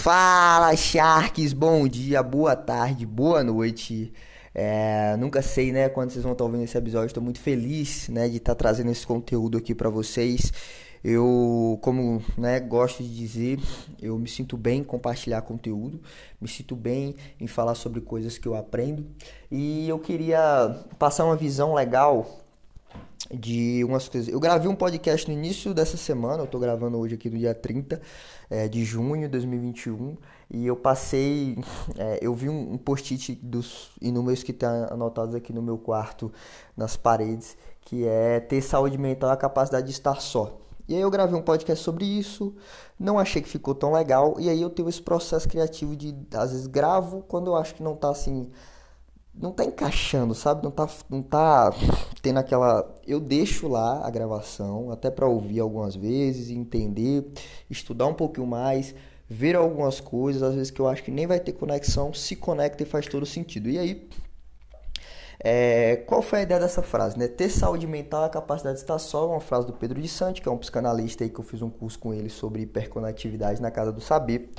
Fala Sharks, bom dia, boa tarde, boa noite. É, nunca sei, né, quando vocês vão estar ouvindo esse episódio. Estou muito feliz, né, de estar trazendo esse conteúdo aqui para vocês. Eu, como né, gosto de dizer, eu me sinto bem em compartilhar conteúdo, me sinto bem em falar sobre coisas que eu aprendo e eu queria passar uma visão legal de umas coisas. Eu gravei um podcast no início dessa semana, eu tô gravando hoje aqui no dia 30 é, de junho de 2021, e eu passei, é, eu vi um, um post-it dos inúmeros que estão tá anotados aqui no meu quarto, nas paredes, que é ter saúde mental a capacidade de estar só. E aí eu gravei um podcast sobre isso, não achei que ficou tão legal, e aí eu tenho esse processo criativo de, às vezes, gravo quando eu acho que não tá assim não tá encaixando, sabe? Não tá, não tá tendo aquela. Eu deixo lá a gravação, até para ouvir algumas vezes, entender, estudar um pouquinho mais, ver algumas coisas, às vezes que eu acho que nem vai ter conexão, se conecta e faz todo sentido. E aí, é, qual foi a ideia dessa frase? Né? Ter saúde mental é a capacidade de estar só, uma frase do Pedro de Sante, que é um psicanalista aí que eu fiz um curso com ele sobre hiperconectividade na Casa do Saber.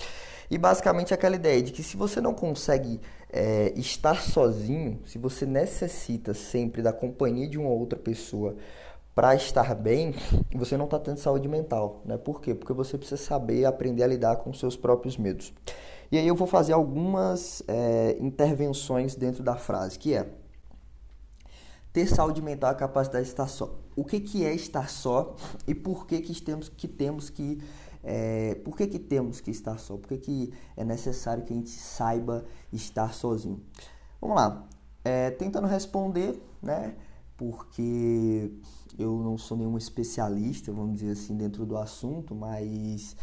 E basicamente aquela ideia de que se você não consegue é, estar sozinho, se você necessita sempre da companhia de uma outra pessoa para estar bem, você não está tendo saúde mental, né? Por quê? Porque você precisa saber aprender a lidar com seus próprios medos. E aí eu vou fazer algumas é, intervenções dentro da frase, que é ter saúde mental é a capacidade de estar só. O que, que é estar só e por que, que, temos que é, por que, que temos que estar só? Por que, que é necessário que a gente saiba estar sozinho? Vamos lá. É, tentando responder, né? Porque eu não sou nenhum especialista, vamos dizer assim, dentro do assunto, mas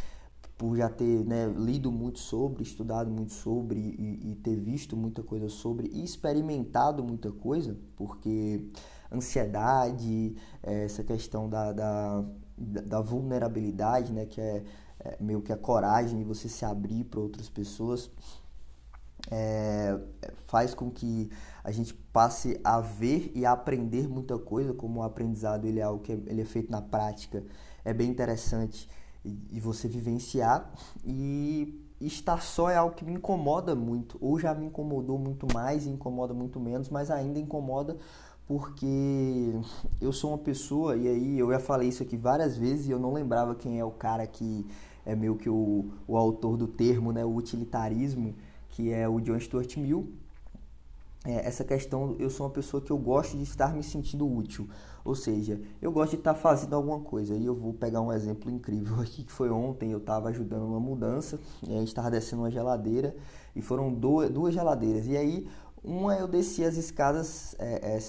por já ter né, lido muito sobre, estudado muito sobre e, e, ter visto muita coisa sobre e experimentado muita coisa, porque ansiedade, é, essa questão da, da da vulnerabilidade, né, que é, é, meio que a coragem de você se abrir para outras pessoas, é, faz com que a gente passe a ver e a aprender muita coisa, como o aprendizado ele é algo que é, ele é feito na prática, é bem interessante e você vivenciar e estar só é algo que me incomoda muito, ou já me incomodou muito mais e incomoda muito menos, mas ainda incomoda porque eu sou uma pessoa, e aí eu já falei isso aqui várias vezes e eu não lembrava quem é o cara que é meio que o, o autor do termo, né, o utilitarismo, que é o John Stuart Mill. É, essa questão, eu sou uma pessoa que eu gosto de estar me sentindo útil, ou seja, eu gosto de estar fazendo alguma coisa. E eu vou pegar um exemplo incrível aqui que foi ontem, eu estava ajudando uma mudança, e a gente estava descendo uma geladeira e foram duas, duas geladeiras. E aí uma eu desci as escadas é, é,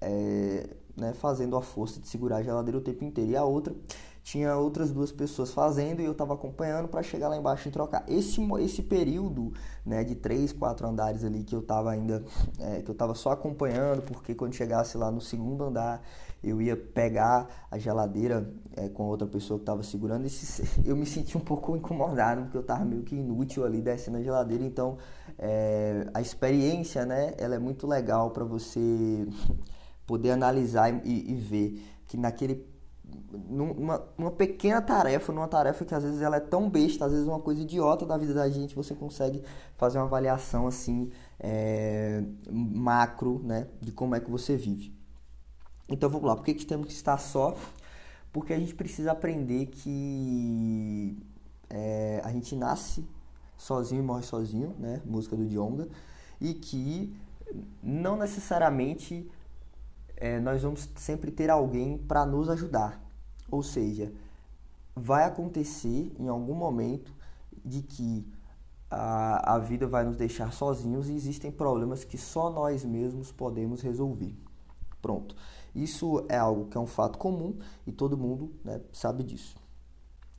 é, né, fazendo a força de segurar a geladeira o tempo inteiro. E a outra tinha outras duas pessoas fazendo e eu estava acompanhando para chegar lá embaixo e trocar. Esse, esse período né, de três, quatro andares ali que eu estava ainda, é, que eu estava só acompanhando, porque quando chegasse lá no segundo andar eu ia pegar a geladeira é, com outra pessoa que estava segurando. Esse, eu me senti um pouco incomodado porque eu estava meio que inútil ali descendo a geladeira. Então é, a experiência, né, ela é muito legal para você poder analisar e, e ver que naquele numa uma pequena tarefa, numa tarefa que às vezes ela é tão besta, às vezes uma coisa idiota da vida da gente, você consegue fazer uma avaliação assim é, macro, né, de como é que você vive. Então vamos lá, por que, que temos que estar só? Porque a gente precisa aprender que é, a gente nasce sozinho e morre sozinho, né? Música do Djonga, e que não necessariamente é, nós vamos sempre ter alguém para nos ajudar. Ou seja, vai acontecer em algum momento de que a, a vida vai nos deixar sozinhos e existem problemas que só nós mesmos podemos resolver. Pronto. Isso é algo que é um fato comum e todo mundo né, sabe disso.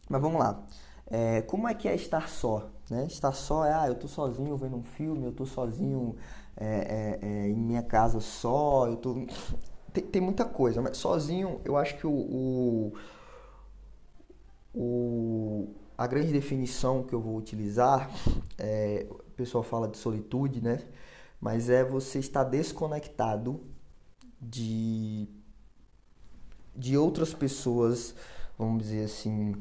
Mas vamos lá. É, como é que é estar só? Né? Estar só é, ah, eu estou sozinho vendo um filme, eu estou sozinho é, é, é, em minha casa só, eu tô tem, tem muita coisa, mas sozinho eu acho que o, o, o, a grande definição que eu vou utilizar, é, o pessoal fala de solitude, né? Mas é você estar desconectado de, de outras pessoas, vamos dizer assim,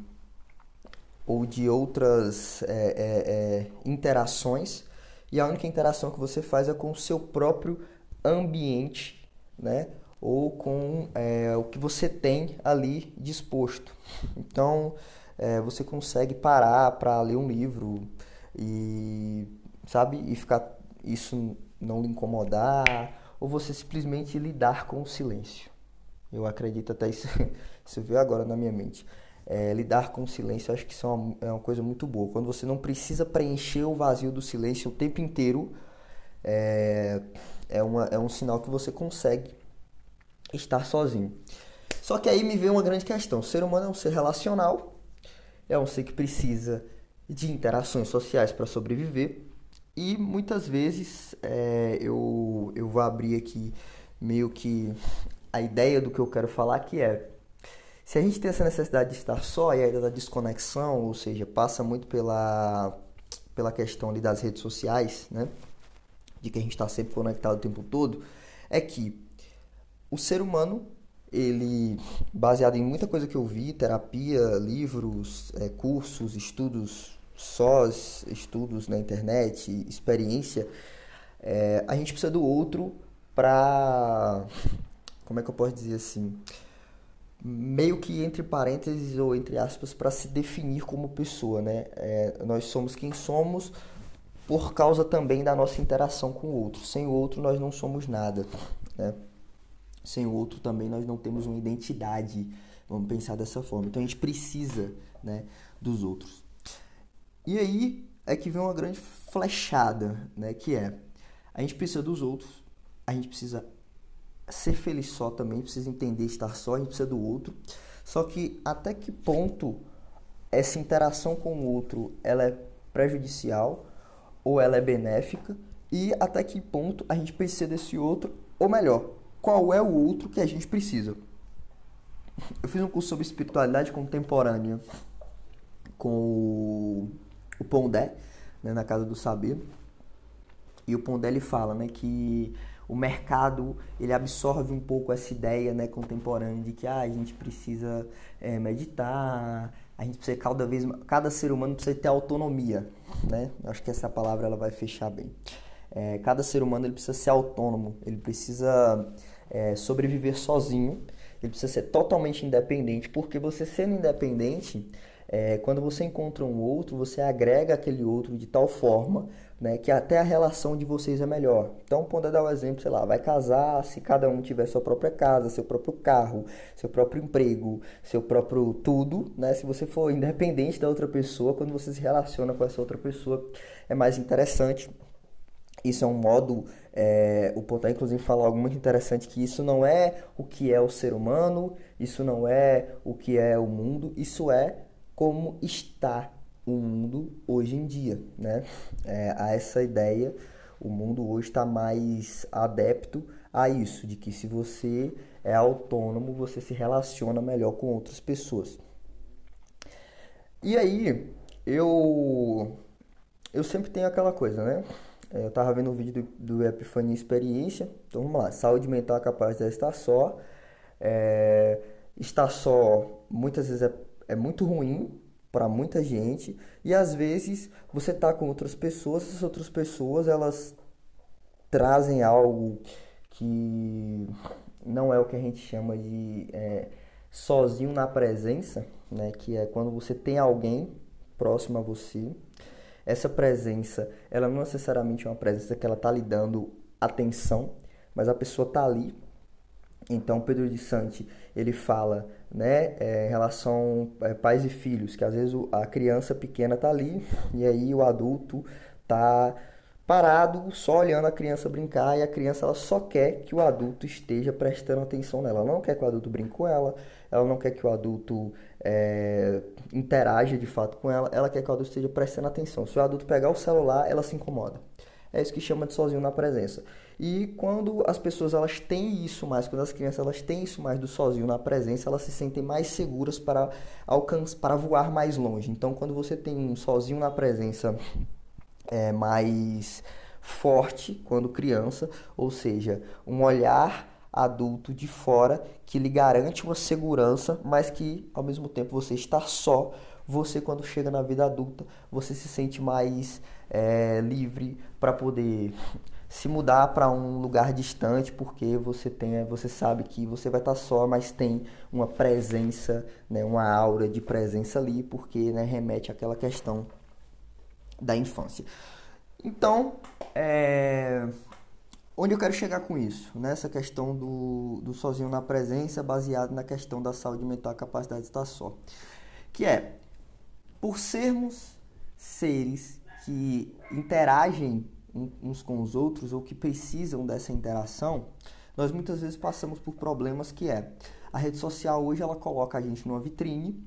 ou de outras é, é, é, interações, e a única interação que você faz é com o seu próprio ambiente, né? ou com é, o que você tem ali disposto. Então, é, você consegue parar para ler um livro e, sabe, e ficar isso não lhe incomodar, ou você simplesmente lidar com o silêncio. Eu acredito até isso, isso veio agora na minha mente. É, lidar com o silêncio, acho que isso é uma, é uma, coisa muito boa. Quando você não precisa preencher o vazio do silêncio o tempo inteiro, é, é, uma, é um sinal que você consegue estar sozinho. Só que aí me vem uma grande questão: o ser humano é um ser relacional, é um ser que precisa de interações sociais para sobreviver. E muitas vezes é, eu, eu vou abrir aqui meio que a ideia do que eu quero falar, que é se a gente tem essa necessidade de estar só e a ideia da desconexão, ou seja, passa muito pela, pela questão ali das redes sociais, né? De que a gente está sempre conectado o tempo todo, é que o ser humano, ele, baseado em muita coisa que eu vi, terapia, livros, é, cursos, estudos sós, estudos na internet, experiência, é, a gente precisa do outro para, como é que eu posso dizer assim, meio que entre parênteses ou entre aspas para se definir como pessoa, né? É, nós somos quem somos por causa também da nossa interação com o outro. Sem o outro nós não somos nada, né? Sem o outro também nós não temos uma identidade. Vamos pensar dessa forma. Então a gente precisa, né, dos outros. E aí é que vem uma grande flechada, né, que é a gente precisa dos outros, a gente precisa ser feliz só também, precisa entender estar só, a gente precisa do outro. Só que até que ponto essa interação com o outro ela é prejudicial ou ela é benéfica e até que ponto a gente precisa desse outro, ou melhor, qual é o outro que a gente precisa. Eu fiz um curso sobre espiritualidade contemporânea com o, Pondé, né, na Casa do Saber. E o Pondé ele fala né, que o mercado ele absorve um pouco essa ideia né, contemporânea de que ah, a gente precisa é, meditar, a gente precisa cada vez cada ser humano precisa ter autonomia, né? Acho que essa palavra ela vai fechar bem. É, cada ser humano ele precisa ser autônomo, ele precisa é, sobreviver sozinho, ele precisa ser totalmente independente, porque você sendo independente, é, quando você encontra um outro, você agrega aquele outro de tal forma né, que até a relação de vocês é melhor. Então, poder dar o um exemplo, sei lá, vai casar se cada um tiver sua própria casa, seu próprio carro, seu próprio emprego, seu próprio tudo, né? Se você for independente da outra pessoa, quando você se relaciona com essa outra pessoa, é mais interessante. Isso é um modo é, o Pontar, inclusive, fala algo muito interessante, que isso não é o que é o ser humano, isso não é o que é o mundo, isso é como está o mundo hoje em dia, né? É, a essa ideia, o mundo hoje está mais adepto a isso, de que se você é autônomo, você se relaciona melhor com outras pessoas. E aí, eu eu sempre tenho aquela coisa, né? É, eu estava vendo um vídeo do, do Epifania Experiência. Então vamos lá. Saúde mental capaz de estar só. É, estar só muitas vezes é, é muito ruim para muita gente. E às vezes você está com outras pessoas. Essas outras pessoas elas trazem algo que não é o que a gente chama de é, sozinho na presença, né? Que é quando você tem alguém próximo a você essa presença, ela não necessariamente é uma presença que ela está lhe dando atenção, mas a pessoa está ali. Então, Pedro de Santi, ele fala né, é, em relação a é, pais e filhos, que às vezes a criança pequena está ali e aí o adulto está parado, só olhando a criança brincar e a criança ela só quer que o adulto esteja prestando atenção nela. Ela não quer que o adulto brinque com ela, ela não quer que o adulto é, interaja de fato com ela, ela quer que o adulto esteja prestando atenção. Se o adulto pegar o celular, ela se incomoda. É isso que chama de sozinho na presença. E quando as pessoas elas têm isso mais, quando as crianças elas têm isso mais do sozinho na presença, elas se sentem mais seguras para alcançar, para voar mais longe. Então, quando você tem um sozinho na presença é, mais forte quando criança, ou seja, um olhar adulto de fora que lhe garante uma segurança, mas que ao mesmo tempo você está só, você quando chega na vida adulta, você se sente mais é, livre para poder se mudar para um lugar distante porque você tem você sabe que você vai estar tá só mas tem uma presença né uma aura de presença ali porque né, remete àquela questão da infância. Então é, onde eu quero chegar com isso? Nessa questão do, do sozinho na presença baseado na questão da saúde mental a capacidade de estar só. Que é por sermos seres que interagem uns com os outros ou que precisam dessa interação, nós muitas vezes passamos por problemas que é a rede social hoje ela coloca a gente numa vitrine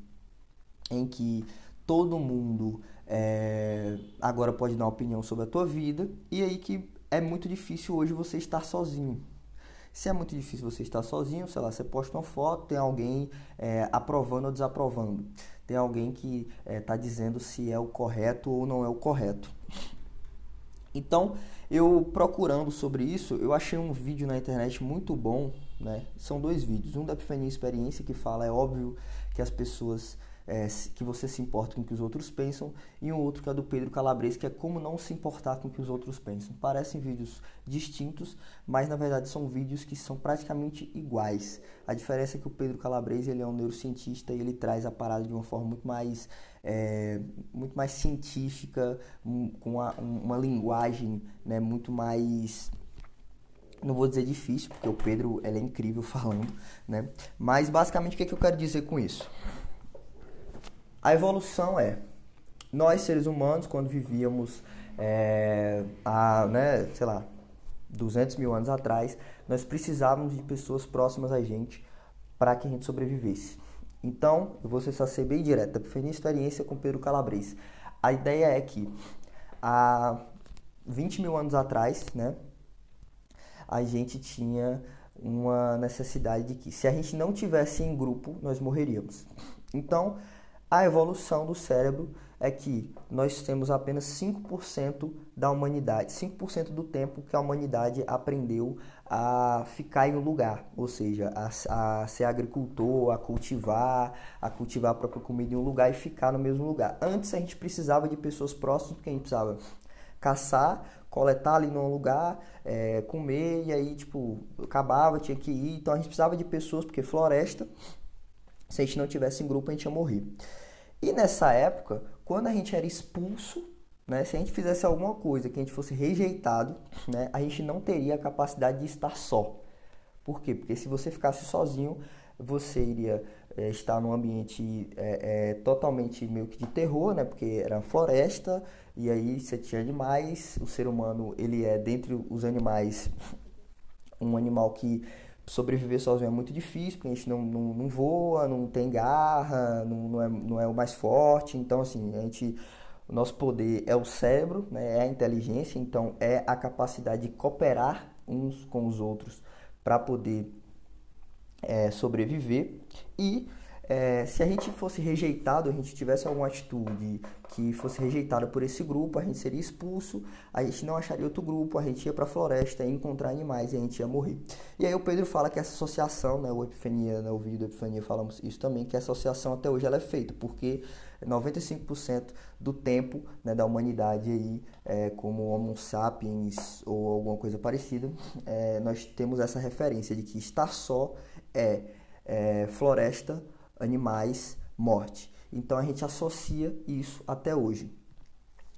em que todo mundo é, agora pode dar opinião sobre a tua vida e aí que é muito difícil hoje você estar sozinho. Se é muito difícil você estar sozinho, sei lá, você posta uma foto, tem alguém é, aprovando ou desaprovando, tem alguém que está é, tá dizendo se é o correto ou não é o correto. Então, eu procurando sobre isso, eu achei um vídeo na internet muito bom, né? São dois vídeos, um da Epifania Experiência que fala, é óbvio que as pessoas é, que você se importa com o que os outros pensam, e um outro que é do Pedro Calabres, que é como não se importar com o que os outros pensam. Parecem vídeos distintos, mas na verdade são vídeos que são praticamente iguais. A diferença é que o Pedro Calabres ele é um neurocientista e ele traz a parada de uma forma muito mais, é, muito mais científica, com uma, uma linguagem né, muito mais não vou dizer difícil, porque o Pedro ele é incrível falando, né? Mas basicamente o que, é que eu quero dizer com isso? A evolução é nós seres humanos quando vivíamos é, há, né, sei lá, 200 mil anos atrás, nós precisávamos de pessoas próximas a gente para que a gente sobrevivesse. Então, eu vou ser bem direta, foi minha experiência com Pedro Calabres. A ideia é que há 20 mil anos atrás, né, a gente tinha uma necessidade de que se a gente não tivesse em grupo, nós morreríamos. Então, a evolução do cérebro é que nós temos apenas 5% da humanidade, 5% do tempo que a humanidade aprendeu a ficar em um lugar, ou seja, a, a, ser agricultor, a cultivar, a cultivar a própria comida em um lugar e ficar no mesmo lugar. Antes a gente precisava de pessoas próximas, porque a gente precisava caçar, coletar ali num lugar, é, comer, e aí, tipo, acabava, tinha que ir. Então a gente precisava de pessoas, porque floresta, se a gente não tivesse em grupo, a gente ia morrer. E nessa época, quando a gente era expulso, né, se a gente fizesse alguma coisa que a gente fosse rejeitado, né, a gente não teria a capacidade de estar só. Por quê? Porque se você ficasse sozinho, você iria é, estar num ambiente é, é, totalmente meio que de terror, né? Porque era floresta e aí você tinha animais. O ser humano ele é dentre os animais um animal que sobreviver sozinho é muito difícil, porque a gente não, não, não voa, não tem garra, não, não, é, não é o mais forte. Então, assim, a gente, o nosso poder é o cérebro, né, é a inteligência, então é a capacidade de cooperar uns com os outros para poder é, sobreviver. E é, se a gente fosse rejeitado, a gente tivesse alguma atitude que fosse rejeitada por esse grupo, a gente seria expulso, a gente não acharia outro grupo, a gente ia para a floresta e encontrar animais e a gente ia morrer. E aí o Pedro fala que essa associação, né, o Epifania, né, o vídeo da Epifania falamos isso também, que essa associação até hoje ela é feita, porque 95% do tempo né, da humanidade aí, é, como Homo sapiens ou alguma coisa parecida, é, nós temos essa referência de que estar só é, é floresta, animais, morte. Então a gente associa isso até hoje.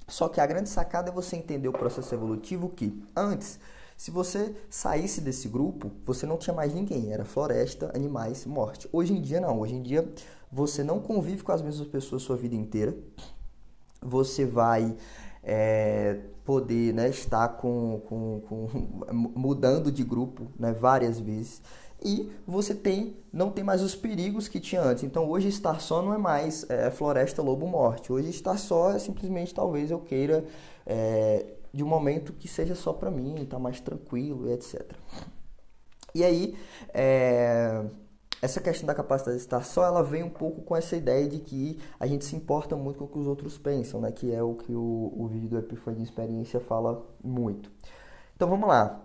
Só que a grande sacada é você entender o processo evolutivo que antes, se você saísse desse grupo, você não tinha mais ninguém, era floresta, animais, morte. Hoje em dia não, hoje em dia você não convive com as mesmas pessoas sua vida inteira. Você vai é, poder né, estar com, com, com, mudando de grupo né, várias vezes e você tem não tem mais os perigos que tinha antes. Então hoje estar só não é mais é, floresta lobo morte. Hoje estar só é simplesmente talvez eu queira é, de um momento que seja só para mim, estar tá mais tranquilo e etc. E aí é, essa questão da capacidade de estar só, ela vem um pouco com essa ideia de que a gente se importa muito com o que os outros pensam, né? Que é o que o, o vídeo do Epifania Experiência fala muito. Então vamos lá.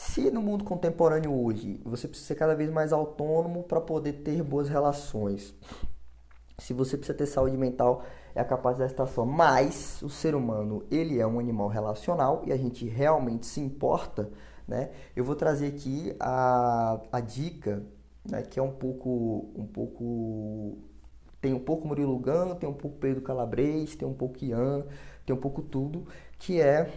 Se no mundo contemporâneo hoje você precisa ser cada vez mais autônomo para poder ter boas relações, Se você precisa ter saúde mental, é a capacidade de estar só. Mas o ser humano, ele é um animal relacional e a gente realmente se importa, né? Eu vou trazer aqui a, a dica, né, que é um pouco, um pouco tem um pouco Murilo Gano, tem um pouco Pedro Calabres, tem um pouco Ian, tem um pouco tudo, que é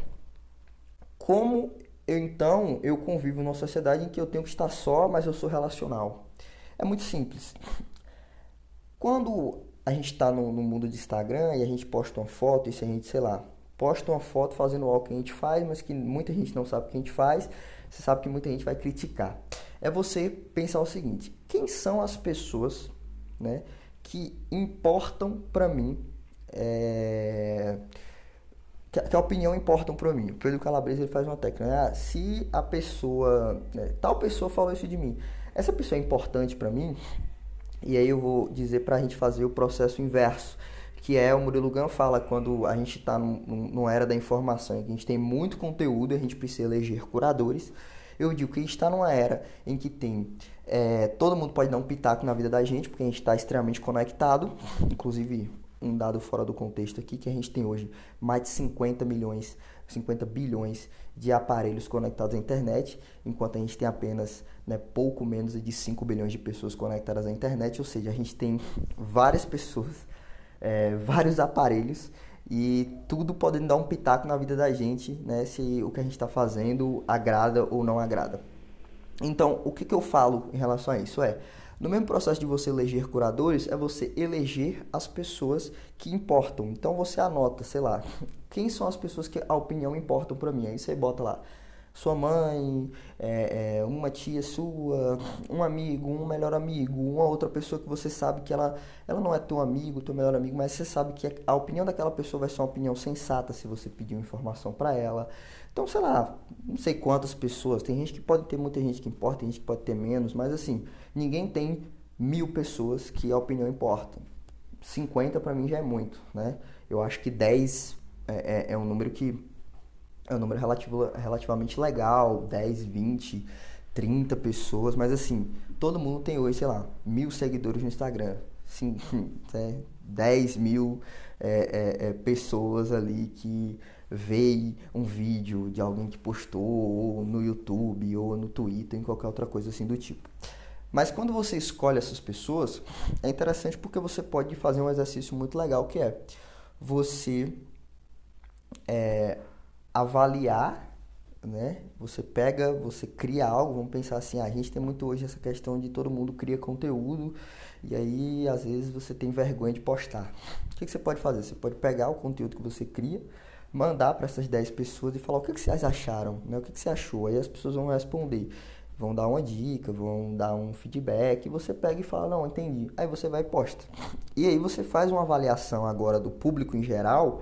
como eu, então eu convivo numa sociedade em que eu tenho que estar só, mas eu sou relacional. É muito simples. Quando a gente está no, no, mundo de Instagram e a gente posta uma foto, e se a gente, sei lá, posta uma foto fazendo algo que a gente faz, mas que muita gente não sabe o que a gente faz, você sabe que muita gente vai criticar. É você pensar o seguinte: quem são as pessoas, né, que importam para mim? É que, a opinião importam para mim. O Pedro Calabresa ele faz uma técnica. Né? Ah, se a pessoa, né, tal pessoa falou isso de mim, essa pessoa é importante para mim. E aí eu vou dizer para a gente fazer o processo inverso, que é o Murilo Gun fala quando a gente está numa era da informação, em que a gente tem muito conteúdo, a gente precisa eleger curadores. Eu digo que a gente está numa era em que tem é, todo mundo pode dar um pitaco na vida da gente, porque a gente está extremamente conectado, inclusive um dado fora do contexto aqui, que a gente tem hoje mais de 50 milhões, 50 bilhões de aparelhos conectados à internet, enquanto a gente tem apenas né, pouco menos de 5 bilhões de pessoas conectadas à internet, ou seja, a gente tem várias pessoas, é, vários aparelhos e tudo podendo dar um pitaco na vida da gente, né, se o que a gente está fazendo agrada ou não agrada. Então, o que, que eu falo em relação a isso é no mesmo processo de você eleger curadores, é você eleger as pessoas que importam. Então você anota, sei lá, quem são as pessoas que a opinião importam para mim. Aí você bota lá sua mãe, é, é, uma tia sua, um amigo, um melhor amigo, uma outra pessoa que você sabe que ela, ela não é teu amigo, teu melhor amigo, mas você sabe que a opinião daquela pessoa vai ser uma opinião sensata se você pedir uma informação para ela. Então, sei lá, não sei quantas pessoas, tem gente que pode ter muita gente que importa, tem gente que pode ter menos, mas assim, ninguém tem mil pessoas que a opinião importa. 50 para mim já é muito, né? Eu acho que 10 é, é, é um número que é um número relativo, relativamente legal, 10, 20, 30 pessoas, mas assim, todo mundo tem hoje, sei lá, mil seguidores no Instagram, sim, é, 10 mil é, é, é, pessoas ali que veem um vídeo de alguém que postou ou no YouTube ou no Twitter, em qualquer outra coisa assim do tipo. Mas quando você escolhe essas pessoas, é interessante porque você pode fazer um exercício muito legal que é você é, avaliar, né? Você pega, você cria algo, vamos pensar assim, ah, a gente tem muito hoje essa questão de todo mundo cria conteúdo e aí às vezes você tem vergonha de postar. O que, que você pode fazer? Você pode pegar o conteúdo que você cria, mandar para essas 10 pessoas e falar o que, que vocês acharam, né? O que, que você achou? Aí as pessoas vão responder vão dar uma dica, vão dar um feedback, você pega e fala, não, entendi. Aí você vai e posta. E aí você faz uma avaliação agora do público em geral,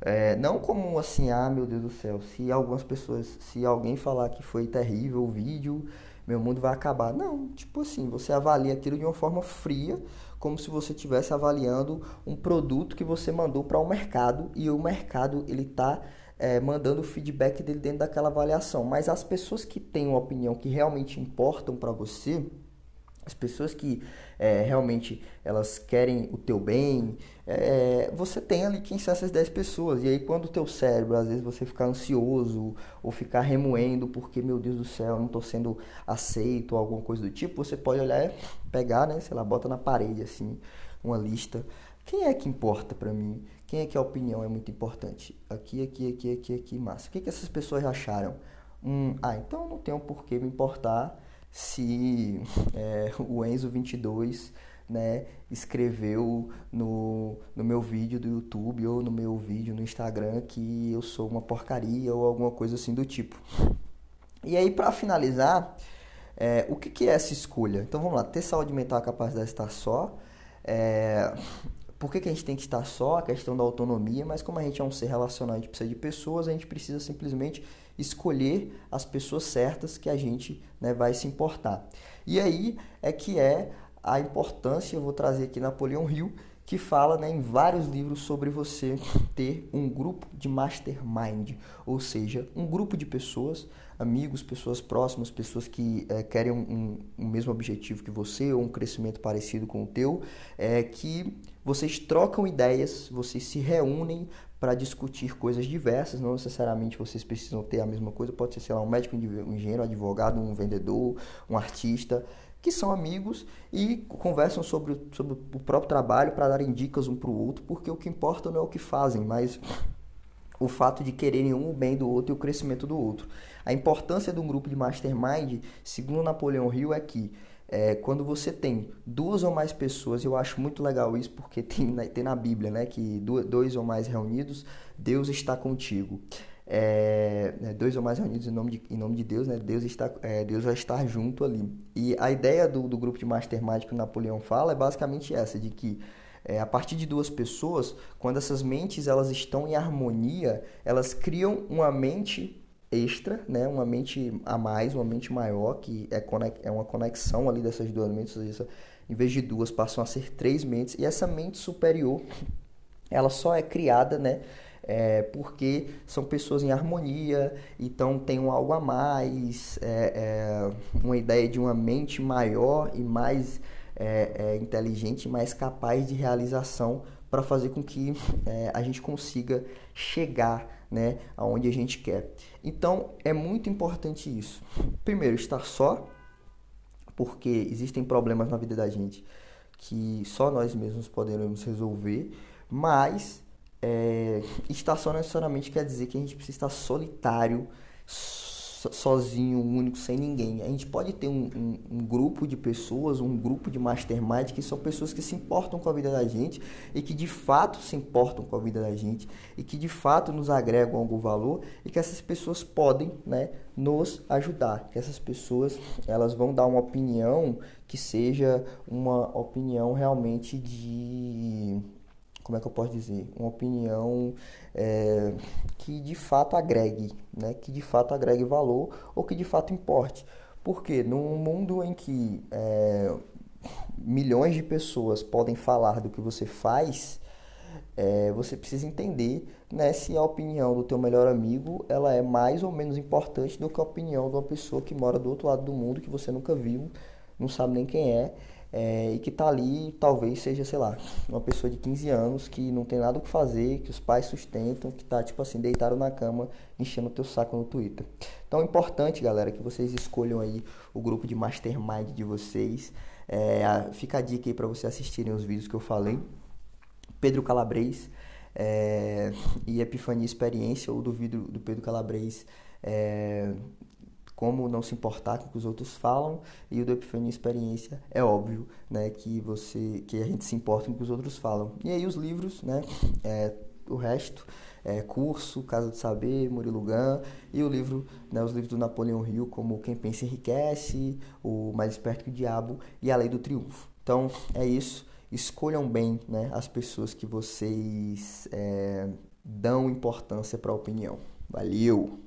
é, não como assim, ah, meu Deus do céu, se algumas pessoas, se alguém falar que foi terrível o vídeo, meu mundo vai acabar. Não, tipo assim, você avalia aquilo de uma forma fria, como se você estivesse avaliando um produto que você mandou para o um mercado e o mercado ele está é, mandando o feedback dele dentro daquela avaliação. Mas as pessoas que têm uma opinião que realmente importam para você, as pessoas que é, realmente elas querem o teu bem, é, você tem ali quem são essas 10 pessoas. E aí quando o teu cérebro, às vezes você ficar ansioso ou ficar remoendo porque, meu Deus do céu, não estou sendo aceito ou alguma coisa do tipo, você pode olhar pegar, né, sei lá, bota na parede assim, uma lista. Quem é que importa para mim? Quem é que a opinião é muito importante? Aqui, aqui, aqui, aqui, aqui, massa. O que, que essas pessoas acharam? Hum, ah, então não tem um porquê me importar se é, o Enzo 22 né, escreveu no, no meu vídeo do YouTube ou no meu vídeo no Instagram que eu sou uma porcaria ou alguma coisa assim do tipo. E aí, para finalizar, é, o que, que, é essa escolha? Então vamos lá, ter saúde mental a capacidade de estar só. É, por que, que a gente tem que estar só? A questão da autonomia, mas como a gente é um ser relacional, a gente precisa de pessoas, a gente precisa simplesmente escolher as pessoas certas que a gente né, vai se importar. E aí é que é a importância, eu vou trazer aqui Napoleão Hill, que fala né, em vários livros sobre você ter um grupo de mastermind, ou seja, um grupo de pessoas, amigos, pessoas próximas, pessoas que é, querem um, um, mesmo objetivo que você ou um crescimento parecido com o teu, é, que vocês trocam ideias, vocês se reúnem para discutir coisas diversas, não necessariamente vocês precisam ter a mesma coisa, pode ser, sei lá, um médico, um engenheiro, um advogado, um vendedor, um artista, que são amigos e conversam sobre, sobre o próprio trabalho para darem dicas um para o outro, porque o que importa não é o que fazem, mas o fato de quererem um o bem do outro e o crescimento do outro. A importância de um grupo de mastermind, segundo Napoleão Hill, é que é, quando você tem duas ou mais pessoas, eu acho muito legal isso, porque tem, tem na Bíblia, né, que dois ou mais reunidos, Deus está contigo. É, né, dois ou mais reunidos em nome de, em nome de Deus, né, Deus, está, é, Deus vai estar junto ali. E a ideia do, do grupo de mastermind que o Napoleão fala é basicamente essa, de que é, a partir de duas pessoas, quando essas mentes elas estão em harmonia, elas criam uma mente extra, né? uma mente a mais, uma mente maior, que é, é uma conexão ali dessas duas mentes, ou seja, em vez de duas, passam a ser três mentes, e essa mente superior, ela só é criada, né? É, porque são pessoas em harmonia, então tem um algo a mais, é, é, uma ideia de uma mente maior e mais é, é, inteligente, mais capaz de realização para fazer com que a gente consiga chegar né, aonde a gente quer. Então é muito importante isso. Primeiro, estar só, porque existem problemas na vida da gente que só nós mesmos poderemos resolver, mas é, estar só necessariamente quer dizer que a gente precisa estar solitário, sozinho, único, sem ninguém. A gente pode ter um, um, um, grupo de pessoas, um grupo de mastermind que são pessoas que se importam com a vida da gente e que de fato se importam com a vida da gente e que de fato nos agregam algum valor e que essas pessoas podem, né, nos ajudar. Que essas pessoas elas vão dar uma opinião que seja uma opinião realmente de como é que eu posso dizer, uma opinião é, que de fato agregue, né? que de fato agregue valor ou que de fato importe. Porque num mundo em que é, milhões de pessoas podem falar do que você faz, é, você precisa entender né, se a opinião do teu melhor amigo ela é mais ou menos importante do que a opinião de uma pessoa que mora do outro lado do mundo, que você nunca viu, não sabe nem quem é, é, e que tá ali, talvez seja, sei lá, uma pessoa de 15 anos que não tem nada o que fazer, que os pais sustentam, que tá, tipo assim, deitado na cama, enchendo o teu saco no Twitter. Então é importante, galera, que vocês escolham aí o grupo de mastermind de vocês. É, fica a dica aí para vocês assistirem os vídeos que eu falei. Pedro Calabres é, e Epifania Experiência, ou do vídeo do Pedro Calabres, é, como não se importar com o que os outros falam e o do Epifania Experiência é óbvio, né, que você que a gente se importa com o que os outros falam. E aí os livros, né, é, o resto é, curso, Casa de Saber, Murilo Gun e o livro, né, os livros do Napoleão Hill, como Quem Pensa Enriquece, O Mais Esperto que o Diabo e A Lei do Triunfo. Então é isso. Escolham bem né, as pessoas que vocês é, dão importância para a opinião. Valeu!